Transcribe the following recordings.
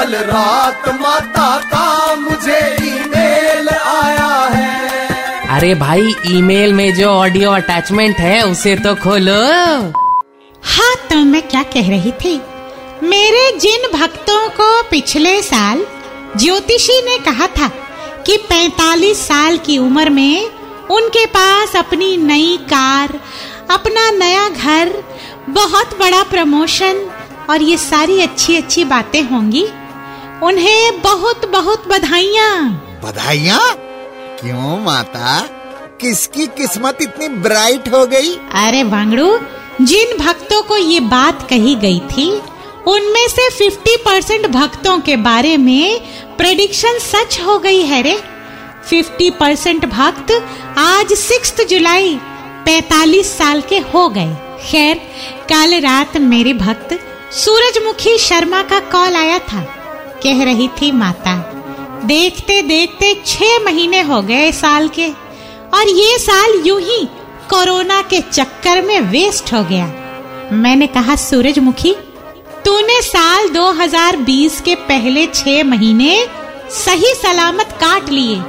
कल रात माता का मुझे ईमेल आया है। अरे भाई ईमेल में जो ऑडियो अटैचमेंट है उसे तो खोलो। हाँ तो मैं क्या कह रही थी? मेरे जिन भक्तों को पिछले साल ज्योतिषी ने कहा था कि 45 साल की उम्र में उनके पास अपनी नई कार अपना नया घर बहुत बड़ा प्रमोशन और ये सारी अच्छी अच्छी बातें होंगी। उन्हें बहुत बहुत बधाइयाँ। बधाइया? क्यों माता? किसकी किस्मत इतनी ब्राइट हो गई? अरे वांगड़ू जिन भक्तों को ये बात कही गई थी उनमें से 50 परसेंट भक्तों के बारे में प्रेडिक्शन सच हो गई है रे। 50 परसेंट भक्त आज सिक्स जुलाई 45 साल के हो गए। खैर कल रात मेरे भक्त सूरजमुखी शर्मा का कॉल आया था। कह रही थी माता, देखते देखते छह महीने हो गए साल के, और ये साल यूँ ही कोरोना के चक्कर में वेस्ट हो गया। मैंने कहा, सूरजमुखी, तूने साल 2020 के पहले छह महीने सही सलामत काट लिए।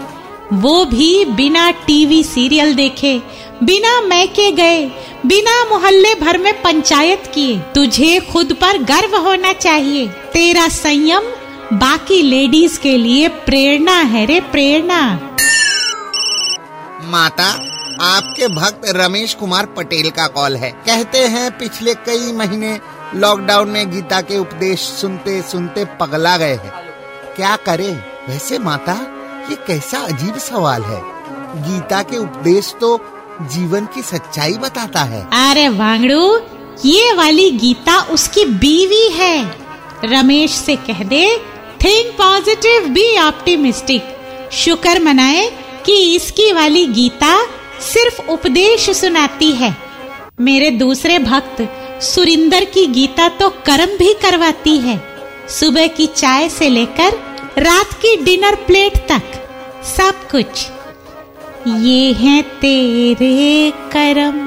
वो भी बिना टीवी सीरियल देखे, बिना मैके गए, बिना मोहल्ले भर में पंचायत किए। तुझे खुद पर गर्व होना चाहिए। तेरा संयम बाकी लेडीज़ के लिए प्रेरणा है रे प्रेरणा। माता आपके भक्त रमेश कुमार पटेल का कॉल है। कहते हैं पिछले कई महीने लॉकडाउन में गीता के उपदेश सुनते सुनते पगला गए हैं। क्या करें? वैसे माता ये कैसा अजीब सवाल है। गीता के उपदेश तो जीवन की सच्चाई बताता है। अरे वांगड़ू ये वाली गीता उसकी बीवी है। रमेश से कह दे थिंक पॉजिटिव बी ऑप्टिमिस्टिक शुक्र मनाए कि इसकी वाली गीता सिर्फ़ उपदेश सुनाती है। मेरे दूसरे भक्त सुरिंदर की गीता तो कर्म भी करवाती है। सुबह की चाय से लेकर रात की डिनर प्लेट तक, सब कुछ। ये है तेरे करम।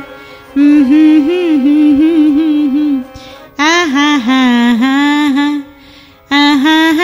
आहा हा हा हा हा हा।